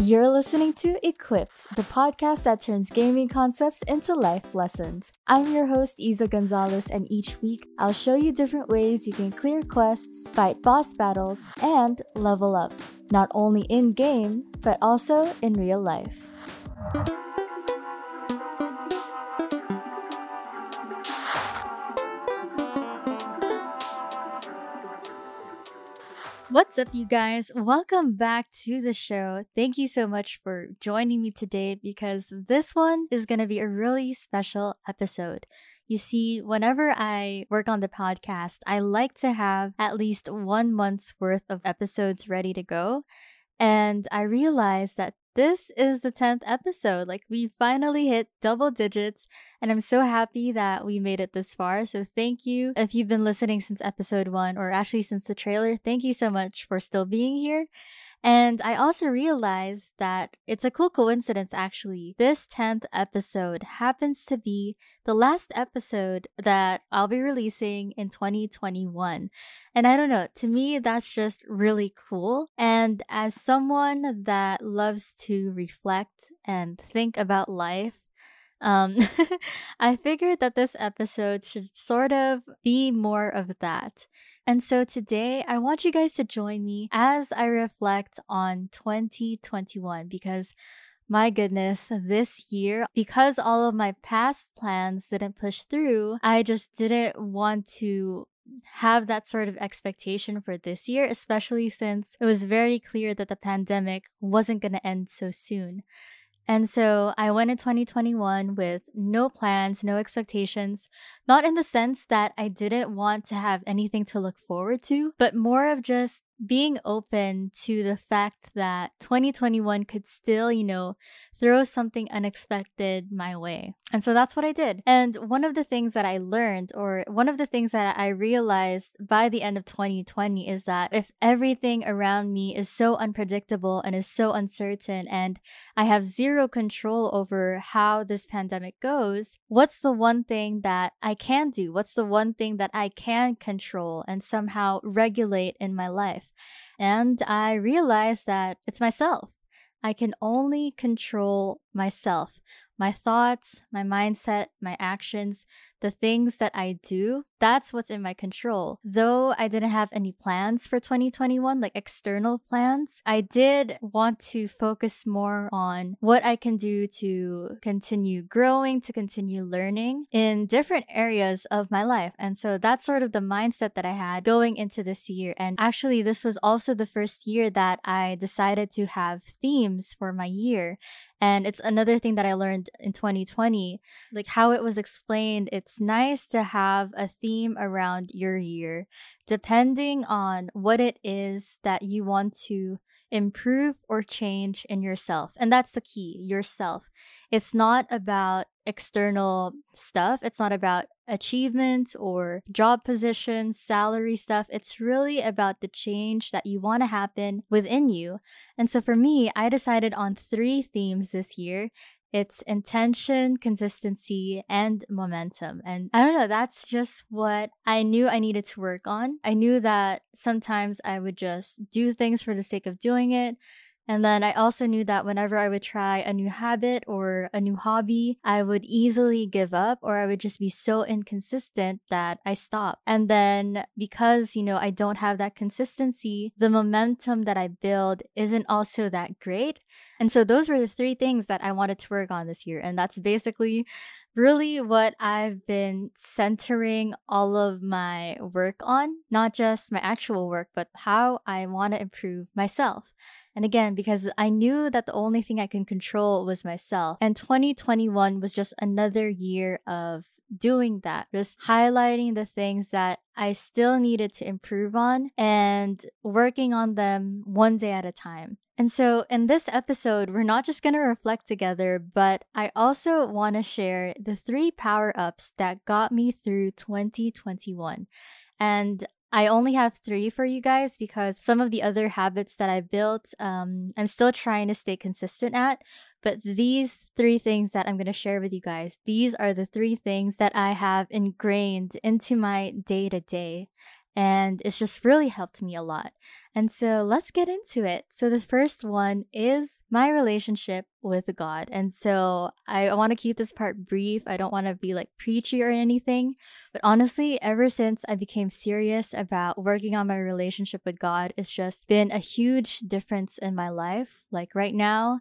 You're listening to Equipped, the podcast that turns gaming concepts into life lessons. I'm your host, Isa Gonzalez, and each week I'll show you different ways you can clear quests, fight boss battles, and level up, not only in game, but also in real life. What's up, you guys? Welcome back to the show. Thank you so much for joining me today because this one is going to be a really special episode. You see, whenever I work on the podcast, I like to have at least one month's worth of episodes ready to go. And I realized that this is the 10th episode. Like, we finally hit double digits, and I'm so happy that we made it this far. So, thank you. If you've been listening since episode one, or actually since the trailer, thank you so much for still being here. And I also realized that it's a cool coincidence actually. This 10th episode happens to be the last episode that I'll be releasing in 2021. And I don't know, to me, that's just really cool. And as someone that loves to reflect and think about life, um, I figured that this episode should sort of be more of that. And so today I want you guys to join me as I reflect on 2021 because my goodness, this year, because all of my past plans didn't push through, I just didn't want to have that sort of expectation for this year, especially since it was very clear that the pandemic wasn't going to end so soon. And so I went in 2021 with no plans, no expectations, not in the sense that I didn't want to have anything to look forward to, but more of just being open to the fact that 2021 could still, you know, throw something unexpected my way. And so that's what I did. And one of the things that I learned, or one of the things that I realized by the end of 2020, is that if everything around me is so unpredictable and is so uncertain, and I have zero control over how this pandemic goes, what's the one thing that I can do? What's the one thing that I can control and somehow regulate in my life? And I realized that it's myself. I can only control myself my thoughts, my mindset, my actions, the things that I do, that's what's in my control. Though I didn't have any plans for 2021, like external plans, I did want to focus more on what I can do to continue growing, to continue learning in different areas of my life. And so that's sort of the mindset that I had going into this year. And actually, this was also the first year that I decided to have themes for my year. And it's another thing that I learned in 2020, like how it was explained. It's nice to have a theme around your year, depending on what it is that you want to improve or change in yourself. And that's the key yourself. It's not about external stuff, it's not about achievement or job positions, salary stuff. It's really about the change that you want to happen within you. And so for me, I decided on three themes this year it's intention, consistency, and momentum. And I don't know, that's just what I knew I needed to work on. I knew that sometimes I would just do things for the sake of doing it. And then I also knew that whenever I would try a new habit or a new hobby, I would easily give up or I would just be so inconsistent that I stop. And then because, you know, I don't have that consistency, the momentum that I build isn't also that great. And so those were the three things that I wanted to work on this year. And that's basically really what I've been centering all of my work on, not just my actual work, but how I want to improve myself. And again, because I knew that the only thing I can control was myself. And 2021 was just another year of doing that, just highlighting the things that I still needed to improve on and working on them one day at a time. And so, in this episode, we're not just going to reflect together, but I also want to share the three power ups that got me through 2021. And I only have three for you guys because some of the other habits that I built, um, I'm still trying to stay consistent at. But these three things that I'm going to share with you guys, these are the three things that I have ingrained into my day to day. and it's just really helped me a lot. And so let's get into it. So the first one is my relationship with God. And so I want to keep this part brief. I don't want to be like preachy or anything. But honestly, ever since I became serious about working on my relationship with God, it's just been a huge difference in my life. Like right now,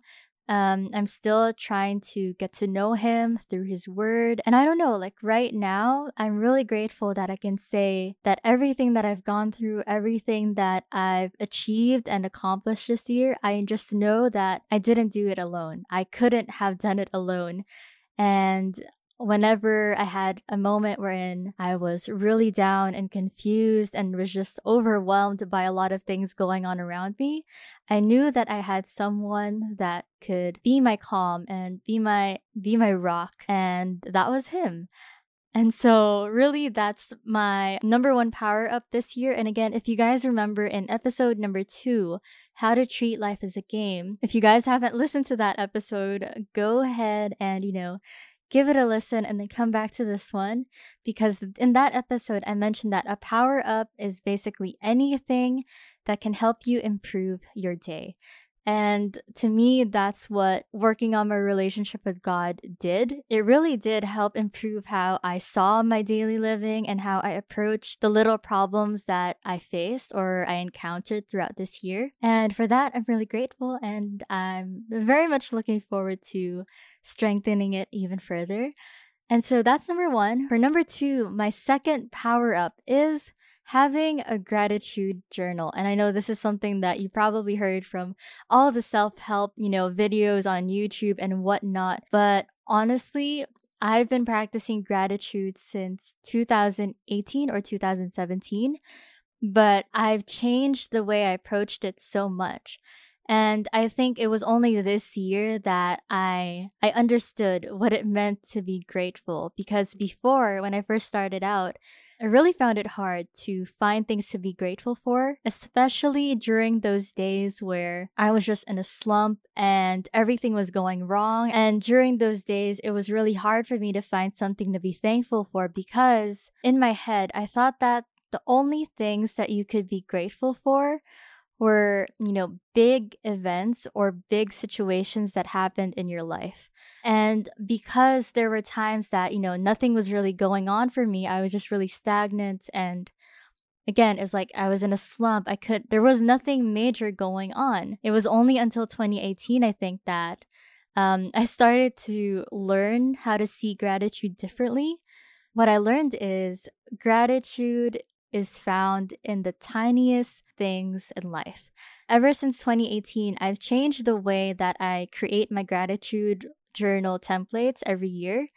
um, I'm still trying to get to know him through his word. And I don't know, like right now, I'm really grateful that I can say that everything that I've gone through, everything that I've achieved and accomplished this year, I just know that I didn't do it alone. I couldn't have done it alone. And whenever I had a moment wherein I was really down and confused and was just overwhelmed by a lot of things going on around me, I knew that I had someone that could be my calm and be my be my rock and that was him. And so, really, that's my number one power up this year. And again, if you guys remember in episode number two, how to treat life as a game, if you guys haven't listened to that episode, go ahead and, you know, give it a listen and then come back to this one because in that episode I mentioned that a power up is basically anything that can help you improve your day. And to me, that's what working on my relationship with God did. It really did help improve how I saw my daily living and how I approached the little problems that I faced or I encountered throughout this year. And for that, I'm really grateful and I'm very much looking forward to strengthening it even further. And so that's number one. For number two, my second power up is having a gratitude journal. And I know this is something that you probably heard from all the self help, you know, videos on YouTube and whatnot. But honestly, I've been practicing gratitude since 2018 or 2017, but I've changed the way I approached it so much. And I think it was only this year that I I understood what it meant to be grateful because before when I first started out, I really found it hard to find things to be grateful for, especially during those days where I was just in a slump and everything was going wrong. And during those days, it was really hard for me to find something to be thankful for because in my head, I thought that the only things that you could be grateful for were, you know, big events or big situations that happened in your life. And because there were times that, you know, nothing was really going on for me, I was just really stagnant. And again, it was like I was in a slump. I could, there was nothing major going on. It was only until 2018, I think, that um, I started to learn how to see gratitude differently. What I learned is gratitude is found in the tiniest things in life. Ever since 2018, I've changed the way that I create my gratitude journal templates every year.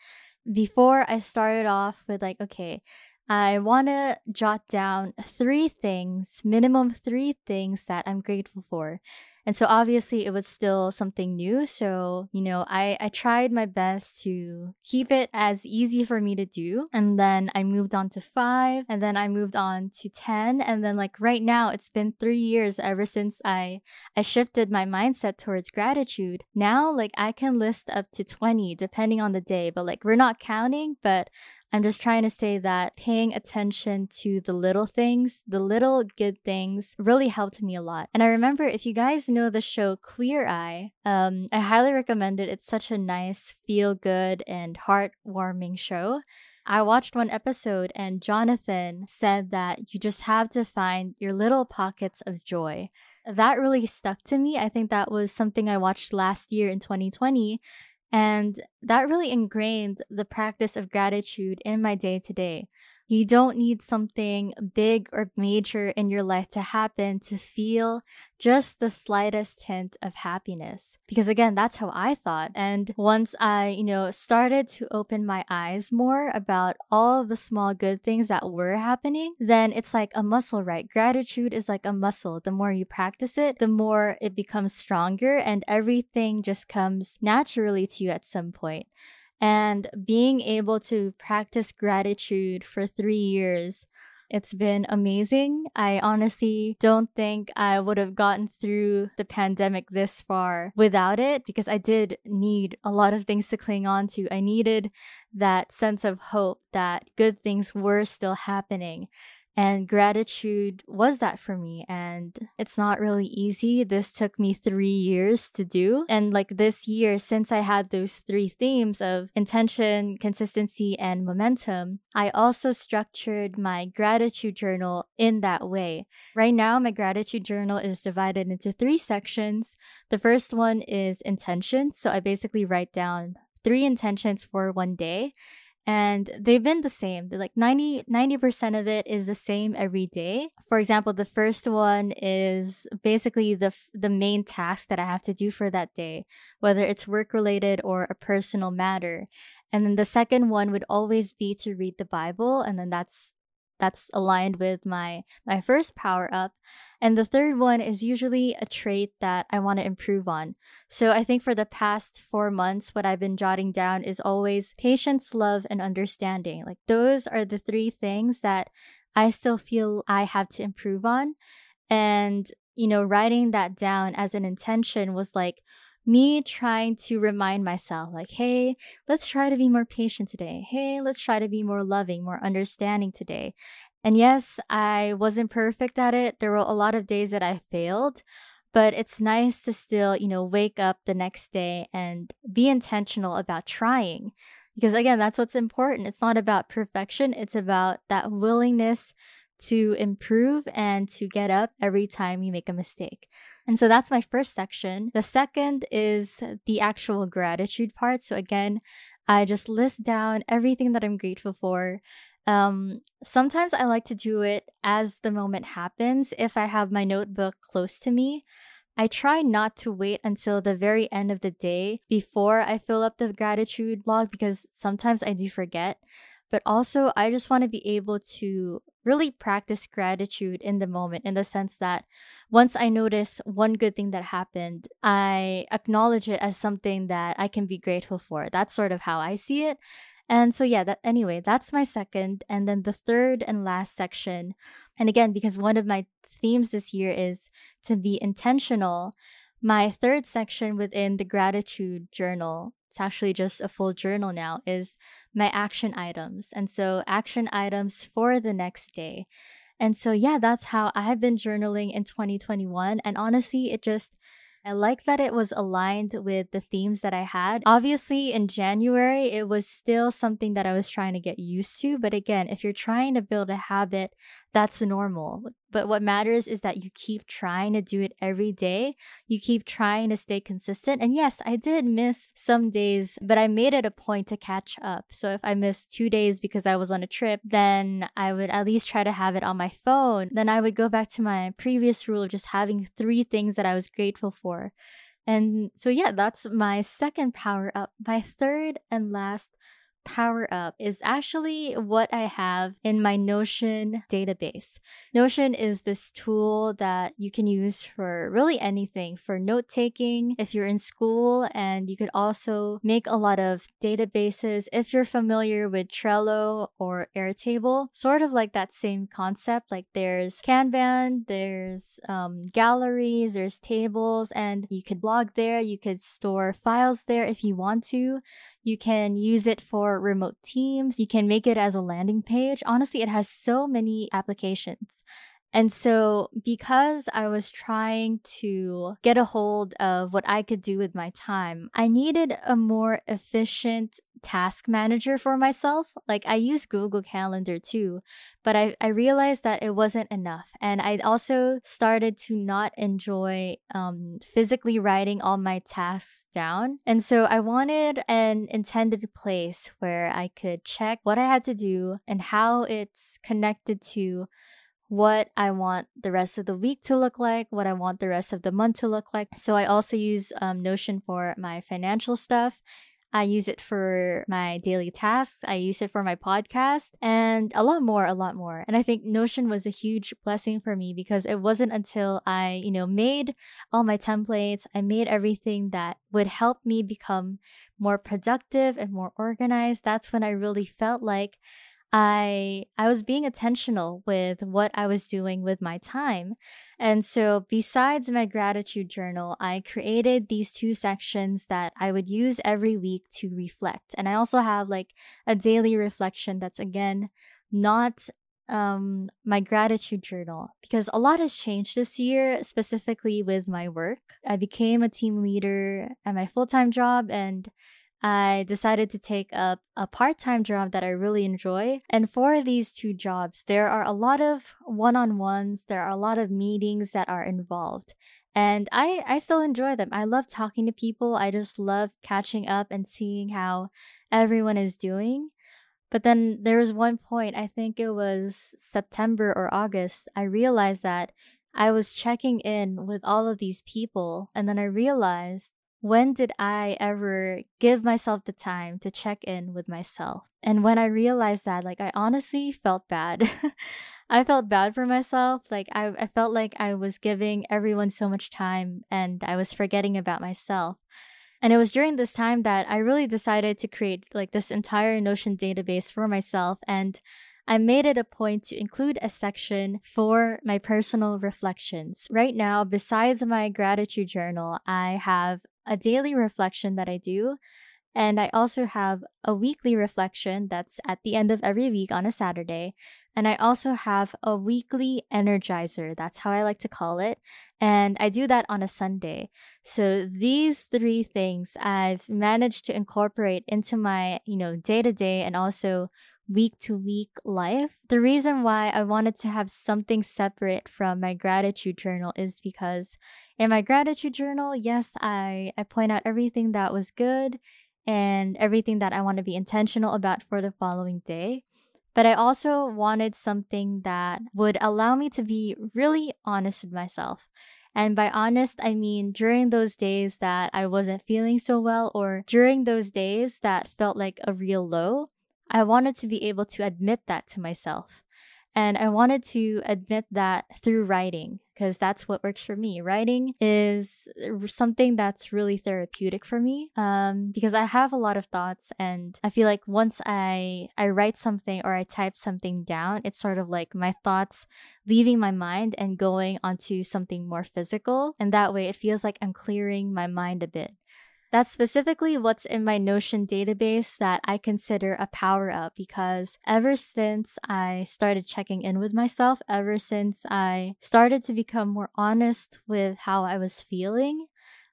Before I started off with like, okay, I want to jot down three things, minimum three things that I'm grateful for. And so obviously it was still something new. So, you know, I, I tried my best to keep it as easy for me to do. And then I moved on to five, and then I moved on to 10. And then like right now, it's been three years ever since I, I shifted my mindset towards gratitude. Now, like I can list up to 20 depending on the day, but like we're not counting, but I'm just trying to say that paying attention to the little things, the little good things, really helped me a lot. And I remember if you guys know the show Queer Eye, um, I highly recommend it. It's such a nice, feel good, and heartwarming show. I watched one episode and Jonathan said that you just have to find your little pockets of joy. That really stuck to me. I think that was something I watched last year in 2020 and that really ingrained the practice of gratitude in my day to day. You don't need something big or major in your life to happen to feel just the slightest hint of happiness. Because again, that's how I thought. And once I, you know, started to open my eyes more about all the small good things that were happening, then it's like a muscle, right? Gratitude is like a muscle. The more you practice it, the more it becomes stronger and everything just comes naturally to you at some point. And being able to practice gratitude for three years, it's been amazing. I honestly don't think I would have gotten through the pandemic this far without it because I did need a lot of things to cling on to. I needed that sense of hope that good things were still happening. And gratitude was that for me. And it's not really easy. This took me three years to do. And like this year, since I had those three themes of intention, consistency, and momentum, I also structured my gratitude journal in that way. Right now, my gratitude journal is divided into three sections. The first one is intention. So I basically write down three intentions for one day and they've been the same. They're like 90 90% of it is the same every day. For example the first one is basically the the main task that i have to do for that day whether it's work related or a personal matter. And then the second one would always be to read the bible and then that's that's aligned with my my first power up and the third one is usually a trait that i want to improve on so i think for the past four months what i've been jotting down is always patience love and understanding like those are the three things that i still feel i have to improve on and you know writing that down as an intention was like me trying to remind myself, like, hey, let's try to be more patient today. Hey, let's try to be more loving, more understanding today. And yes, I wasn't perfect at it. There were a lot of days that I failed, but it's nice to still, you know, wake up the next day and be intentional about trying. Because again, that's what's important. It's not about perfection, it's about that willingness to improve and to get up every time you make a mistake. And so that's my first section. The second is the actual gratitude part. So again, I just list down everything that I'm grateful for. Um, sometimes I like to do it as the moment happens. If I have my notebook close to me, I try not to wait until the very end of the day before I fill up the gratitude log because sometimes I do forget. But also, I just want to be able to really practice gratitude in the moment in the sense that once I notice one good thing that happened, I acknowledge it as something that I can be grateful for. That's sort of how I see it. And so yeah, that anyway, that's my second and then the third and last section. And again, because one of my themes this year is to be intentional, my third section within the gratitude journal it's actually just a full journal now, is my action items. And so, action items for the next day. And so, yeah, that's how I've been journaling in 2021. And honestly, it just I like that it was aligned with the themes that I had. Obviously, in January, it was still something that I was trying to get used to. But again, if you're trying to build a habit, that's normal. But what matters is that you keep trying to do it every day. You keep trying to stay consistent. And yes, I did miss some days, but I made it a point to catch up. So if I missed two days because I was on a trip, then I would at least try to have it on my phone. Then I would go back to my previous rule of just having three things that I was grateful for. And so, yeah, that's my second power up. My third and last Power Up is actually what I have in my Notion database. Notion is this tool that you can use for really anything for note taking if you're in school, and you could also make a lot of databases if you're familiar with Trello or Airtable, sort of like that same concept. Like there's Kanban, there's um, galleries, there's tables, and you could blog there, you could store files there if you want to. You can use it for remote teams. You can make it as a landing page. Honestly, it has so many applications. And so, because I was trying to get a hold of what I could do with my time, I needed a more efficient task manager for myself. Like, I use Google Calendar too, but I, I realized that it wasn't enough. And I also started to not enjoy um, physically writing all my tasks down. And so, I wanted an intended place where I could check what I had to do and how it's connected to what I want the rest of the week to look like, what I want the rest of the month to look like. So I also use um, Notion for my financial stuff. I use it for my daily tasks. I use it for my podcast and a lot more, a lot more. And I think Notion was a huge blessing for me because it wasn't until I, you know, made all my templates, I made everything that would help me become more productive and more organized. That's when I really felt like I I was being intentional with what I was doing with my time. And so besides my gratitude journal, I created these two sections that I would use every week to reflect. And I also have like a daily reflection that's again not um, my gratitude journal because a lot has changed this year, specifically with my work. I became a team leader at my full time job and I decided to take up a part time job that I really enjoy. And for these two jobs, there are a lot of one on ones, there are a lot of meetings that are involved. And I, I still enjoy them. I love talking to people. I just love catching up and seeing how everyone is doing. But then there was one point, I think it was September or August, I realized that I was checking in with all of these people. And then I realized when did I ever give myself the time to check in with myself? And when I realized that, like, I honestly felt bad. I felt bad for myself. Like, I, I felt like I was giving everyone so much time and I was forgetting about myself. And it was during this time that I really decided to create like this entire Notion database for myself. And I made it a point to include a section for my personal reflections. Right now, besides my gratitude journal, I have a daily reflection that I do. And I also have a weekly reflection that's at the end of every week on a Saturday. And I also have a weekly energizer. That's how I like to call it. And I do that on a Sunday. So these three things I've managed to incorporate into my, you know, day to day and also week to week life. The reason why I wanted to have something separate from my gratitude journal is because in my gratitude journal, yes, I, I point out everything that was good and everything that I want to be intentional about for the following day. But I also wanted something that would allow me to be really honest with myself. And by honest, I mean during those days that I wasn't feeling so well, or during those days that felt like a real low, I wanted to be able to admit that to myself. And I wanted to admit that through writing because that's what works for me. Writing is something that's really therapeutic for me um, because I have a lot of thoughts, and I feel like once I I write something or I type something down, it's sort of like my thoughts leaving my mind and going onto something more physical, and that way it feels like I'm clearing my mind a bit. That's specifically what's in my Notion database that I consider a power up because ever since I started checking in with myself, ever since I started to become more honest with how I was feeling,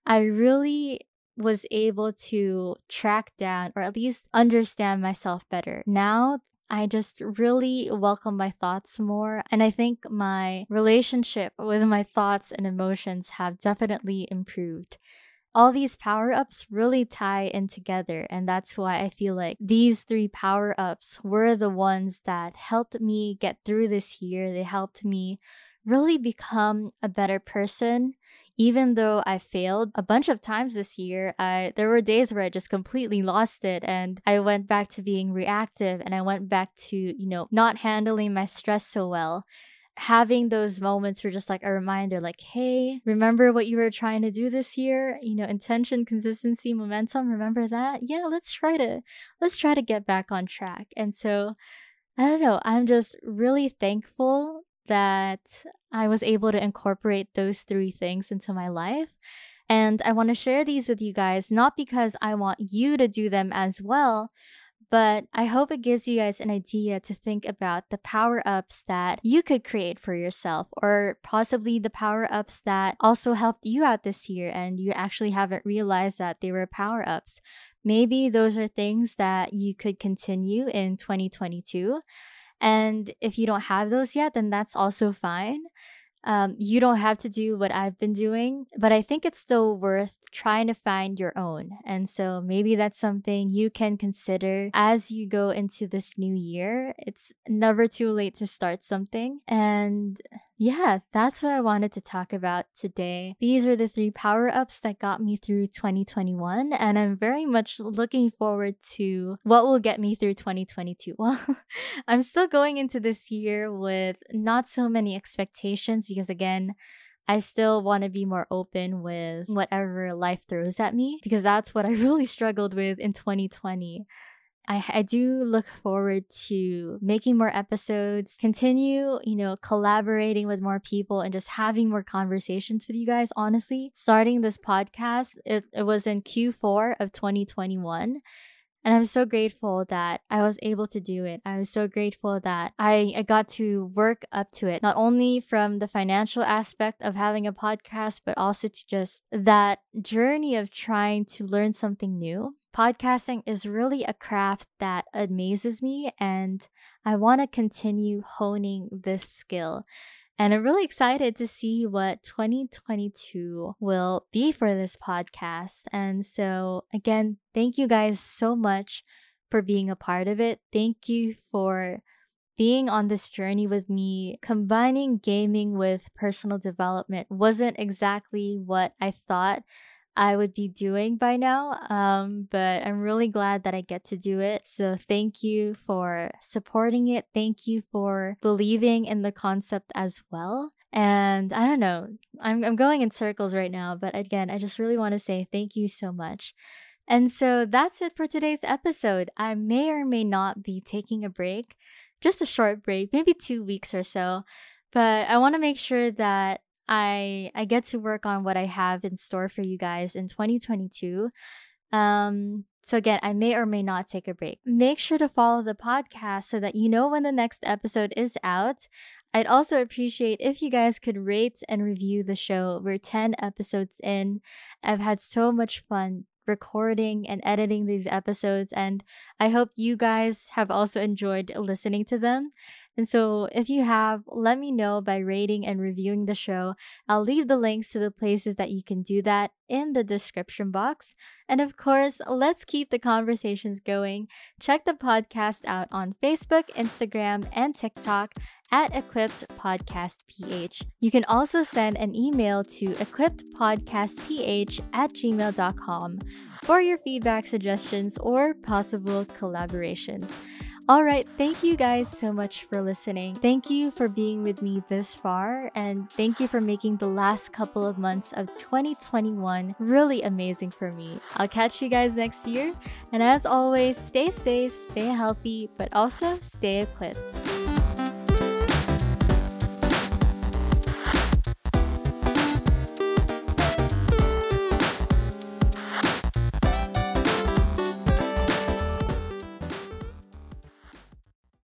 I really was able to track down or at least understand myself better. Now I just really welcome my thoughts more. And I think my relationship with my thoughts and emotions have definitely improved all these power ups really tie in together. And that's why I feel like these three power ups were the ones that helped me get through this year. They helped me really become a better person. Even though I failed a bunch of times this year, I there were days where I just completely lost it and I went back to being reactive and I went back to, you know, not handling my stress so well having those moments were just like a reminder like hey remember what you were trying to do this year? You know intention consistency momentum remember that? Yeah let's try to let's try to get back on track. And so i don't know i'm just really thankful that i was able to incorporate those three things into my life. And i want to share these with you guys not because i want you to do them as well but I hope it gives you guys an idea to think about the power ups that you could create for yourself, or possibly the power ups that also helped you out this year and you actually haven't realized that they were power ups. Maybe those are things that you could continue in 2022. And if you don't have those yet, then that's also fine. Um, you don't have to do what I've been doing, but I think it's still worth trying to find your own. And so maybe that's something you can consider as you go into this new year. It's never too late to start something. And yeah, that's what I wanted to talk about today. These are the three power ups that got me through 2021, and I'm very much looking forward to what will get me through 2022. Well, I'm still going into this year with not so many expectations because, again, I still want to be more open with whatever life throws at me because that's what I really struggled with in 2020. I, I do look forward to making more episodes, continue, you know, collaborating with more people and just having more conversations with you guys. Honestly, starting this podcast, it, it was in Q4 of 2021. And I'm so grateful that I was able to do it. I was so grateful that I, I got to work up to it, not only from the financial aspect of having a podcast, but also to just that journey of trying to learn something new. Podcasting is really a craft that amazes me, and I want to continue honing this skill. And I'm really excited to see what 2022 will be for this podcast. And so, again, thank you guys so much for being a part of it. Thank you for being on this journey with me. Combining gaming with personal development wasn't exactly what I thought I would be doing by now. Um, but I'm really glad that I get to do it. So thank you for supporting it. Thank you for believing in the concept as well. And I don't know, I'm, I'm going in circles right now, but again, I just really want to say thank you so much. And so that's it for today's episode. I may or may not be taking a break, just a short break, maybe two weeks or so. But I want to make sure that I I get to work on what I have in store for you guys in 2022. Um so again, I may or may not take a break. Make sure to follow the podcast so that you know when the next episode is out. I'd also appreciate if you guys could rate and review the show. We're 10 episodes in. I've had so much fun recording and editing these episodes, and I hope you guys have also enjoyed listening to them. And so, if you have, let me know by rating and reviewing the show. I'll leave the links to the places that you can do that in the description box. And of course, let's keep the conversations going. Check the podcast out on Facebook, Instagram, and TikTok at Equipped Podcast PH. You can also send an email to equippedpodcastph at gmail.com for your feedback, suggestions, or possible collaborations. All right, thank you guys so much for listening. Thank you for being with me this far, and thank you for making the last couple of months of 2021 really amazing for me. I'll catch you guys next year, and as always, stay safe, stay healthy, but also stay equipped.